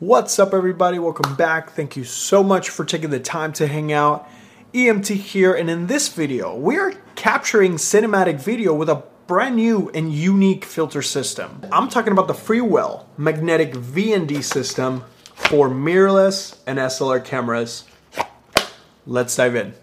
What's up, everybody? Welcome back. Thank you so much for taking the time to hang out. EMT here, and in this video, we are capturing cinematic video with a brand new and unique filter system. I'm talking about the Freewell magnetic VND system for mirrorless and SLR cameras. Let's dive in.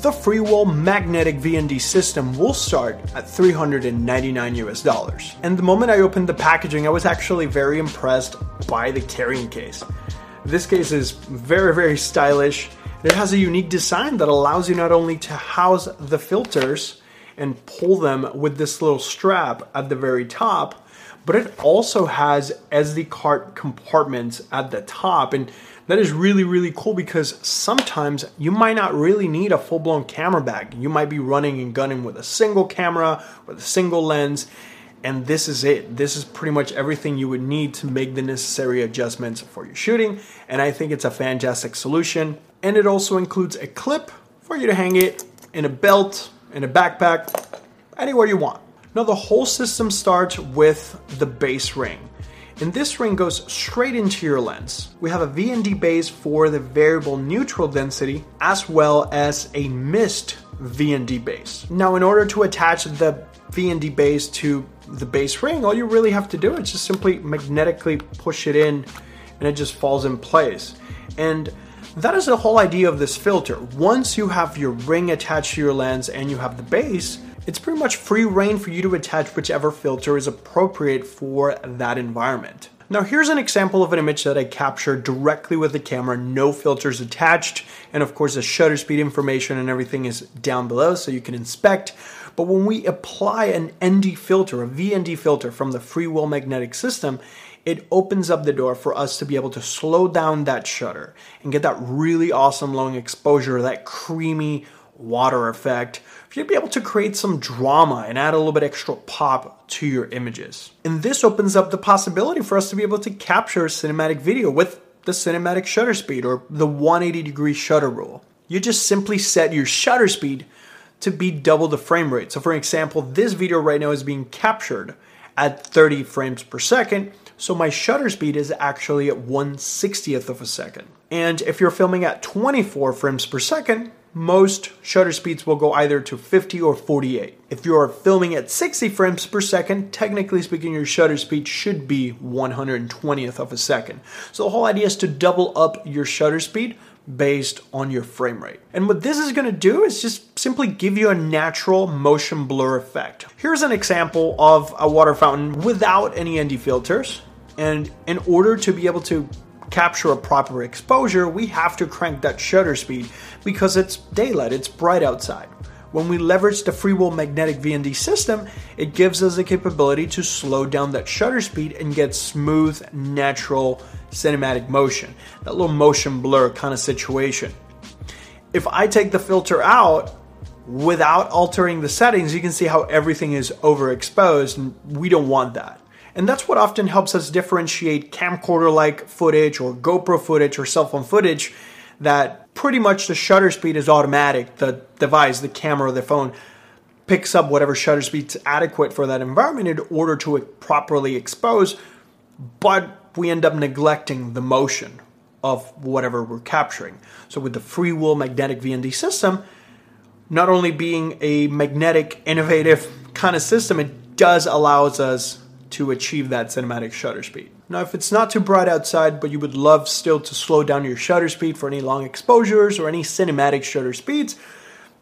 The Freewell magnetic VND system will start at 399 US dollars. And the moment I opened the packaging, I was actually very impressed by the carrying case. This case is very, very stylish. It has a unique design that allows you not only to house the filters and pull them with this little strap at the very top, but it also has SD card compartments at the top. And that is really, really cool because sometimes you might not really need a full blown camera bag. You might be running and gunning with a single camera, with a single lens, and this is it. This is pretty much everything you would need to make the necessary adjustments for your shooting, and I think it's a fantastic solution. And it also includes a clip for you to hang it in a belt, in a backpack, anywhere you want. Now, the whole system starts with the base ring. And this ring goes straight into your lens. We have a VND base for the variable neutral density as well as a mist VND base. Now in order to attach the VND base to the base ring, all you really have to do is just simply magnetically push it in and it just falls in place. And that is the whole idea of this filter. Once you have your ring attached to your lens and you have the base, it's pretty much free reign for you to attach whichever filter is appropriate for that environment. Now here's an example of an image that I captured directly with the camera, no filters attached, and of course the shutter speed information and everything is down below so you can inspect. But when we apply an ND filter, a VND filter from the Freewell magnetic system, it opens up the door for us to be able to slow down that shutter and get that really awesome long exposure, that creamy water effect, you'd be able to create some drama and add a little bit extra pop to your images. And this opens up the possibility for us to be able to capture cinematic video with the cinematic shutter speed or the 180 degree shutter rule. You just simply set your shutter speed to be double the frame rate. So for example, this video right now is being captured at 30 frames per second. So my shutter speed is actually at 1 60th of a second. And if you're filming at 24 frames per second, most shutter speeds will go either to 50 or 48. If you are filming at 60 frames per second, technically speaking, your shutter speed should be 120th of a second. So the whole idea is to double up your shutter speed based on your frame rate. And what this is gonna do is just simply give you a natural motion blur effect. Here's an example of a water fountain without any ND filters. And in order to be able to capture a proper exposure, we have to crank that shutter speed because it's daylight, it's bright outside. When we leverage the Freewell magnetic VND system, it gives us the capability to slow down that shutter speed and get smooth, natural cinematic motion, that little motion blur kind of situation. If I take the filter out without altering the settings, you can see how everything is overexposed, and we don't want that. And that's what often helps us differentiate camcorder like footage or GoPro footage or cell phone footage that pretty much the shutter speed is automatic. The device, the camera, the phone picks up whatever shutter speed's adequate for that environment in order to properly expose, but we end up neglecting the motion of whatever we're capturing. So with the Freewell magnetic VND system, not only being a magnetic, innovative kind of system, it does allows us to achieve that cinematic shutter speed. Now, if it's not too bright outside, but you would love still to slow down your shutter speed for any long exposures or any cinematic shutter speeds,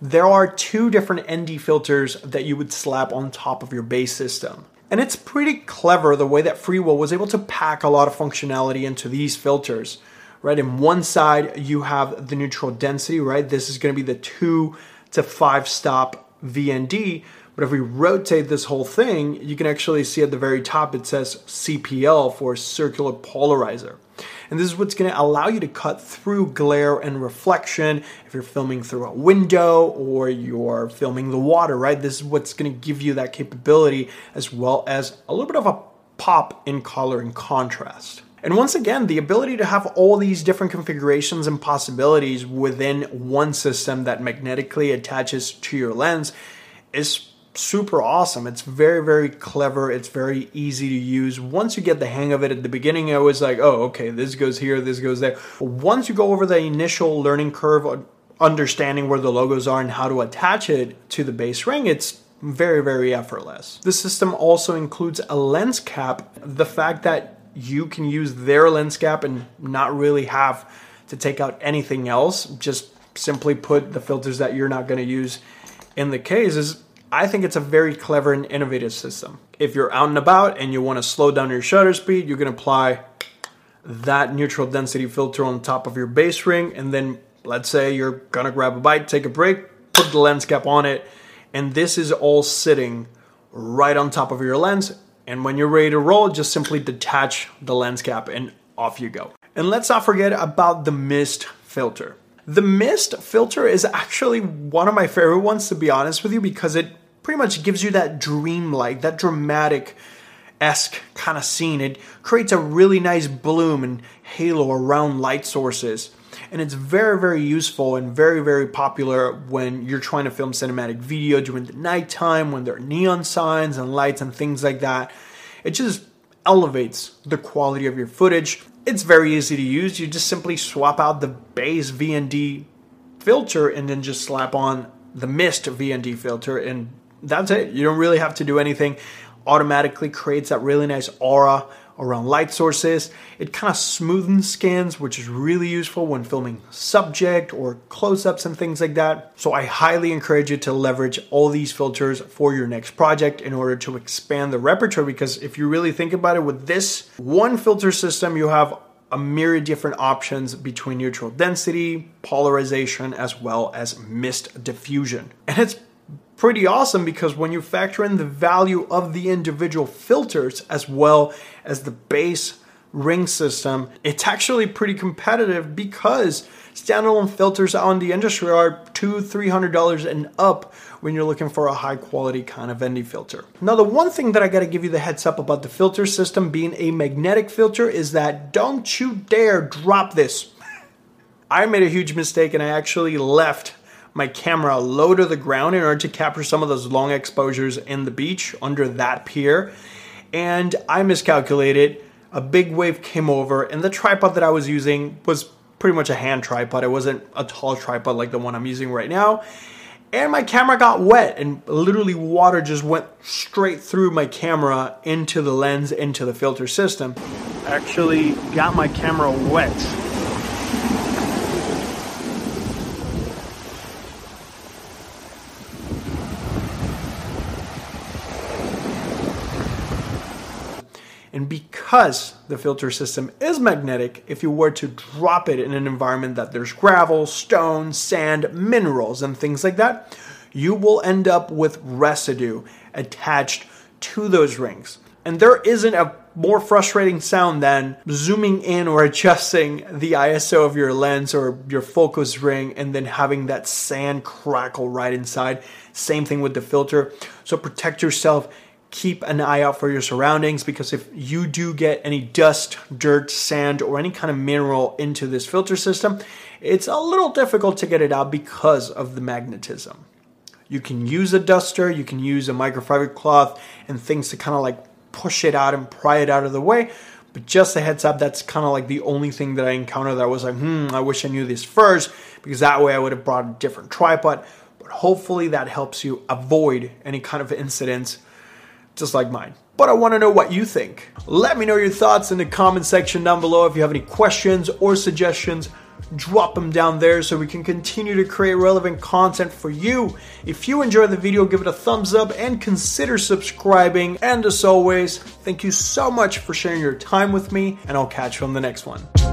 there are two different ND filters that you would slap on top of your base system. And it's pretty clever the way that Freewell was able to pack a lot of functionality into these filters. Right, in one side you have the neutral density, right? This is going to be the two to five stop VND, but if we rotate this whole thing, you can actually see at the very top it says CPL for circular polarizer. And this is what's going to allow you to cut through glare and reflection if you're filming through a window or you're filming the water, right? This is what's going to give you that capability as well as a little bit of a pop in color and contrast. And once again, the ability to have all these different configurations and possibilities within one system that magnetically attaches to your lens is super awesome. It's very, very clever. It's very easy to use. Once you get the hang of it at the beginning, I was like, oh, okay, this goes here, this goes there. Once you go over the initial learning curve, uh, understanding where the logos are and how to attach it to the base ring, it's very, very effortless. The system also includes a lens cap. The fact that you can use their lens cap and not really have to take out anything else, just simply put the filters that you're not going to use in the case is I think it's a very clever and innovative system. If you're out and about and you want to slow down your shutter speed, you can apply that neutral density filter on top of your base ring. And then let's say you're going to grab a bite, take a break, put the lens cap on it. And this is all sitting right on top of your lens. And when you're ready to roll, just simply detach the lens cap and off you go. And let's not forget about the mist filter. The mist filter is actually one of my favorite ones, to be honest with you, because it pretty much gives you that dreamlike, that dramatic esque kind of scene. It creates a really nice bloom and halo around light sources. And it's very, very useful and very, very popular when you're trying to film cinematic video during the nighttime, when there are neon signs and lights and things like that. It just elevates the quality of your footage. It's very easy to use. You just simply swap out the base VND filter and then just slap on the mist VND filter and that's it. You don't really have to do anything. Automatically creates that really nice aura around light sources. It kind of smoothens scans, which is really useful when filming subject or close-ups and things like that. So I highly encourage you to leverage all these filters for your next project in order to expand the repertoire because if you really think about it with this one filter system, you have a myriad different options between neutral density, polarization, as well as mist diffusion. And it's pretty awesome because when you factor in the value of the individual filters as well as the base ring system, it's actually pretty competitive because standalone filters on the industry are two, three hundred dollars and up when you're looking for a high quality kind of ND filter. Now, the one thing that I gotta give you the heads up about the filter system being a magnetic filter is that don't you dare drop this. I made a huge mistake and I actually left my camera low to the ground in order to capture some of those long exposures in the beach under that pier. And I miscalculated. A big wave came over, and the tripod that I was using was pretty much a hand tripod. It wasn't a tall tripod like the one I'm using right now. And my camera got wet, and literally water just went straight through my camera into the lens, into the filter system. Actually, got my camera wet. And because the filter system is magnetic, if you were to drop it in an environment that there's gravel, stone, sand, minerals, and things like that, you will end up with residue attached to those rings. And there isn't a more frustrating sound than zooming in or adjusting the ISO of your lens or your focus ring and then having that sand crackle right inside. Same thing with the filter. So protect yourself keep an eye out for your surroundings because if you do get any dust, dirt, sand, or any kind of mineral into this filter system, it's a little difficult to get it out because of the magnetism. You can use a duster, you can use a microfiber cloth and things to kind of like push it out and pry it out of the way. But just a heads up, that's kind of like the only thing that I encountered that I was like, hmm, I wish I knew this first because that way I would have brought a different tripod. But hopefully that helps you avoid any kind of incidents just like mine. But I want to know what you think. Let me know your thoughts in the comment section down below. If you have any questions or suggestions, drop them down there so we can continue to create relevant content for you. If you enjoyed the video, give it a thumbs up and consider subscribing. And as always, thank you so much for sharing your time with me, and I'll catch you on the next one.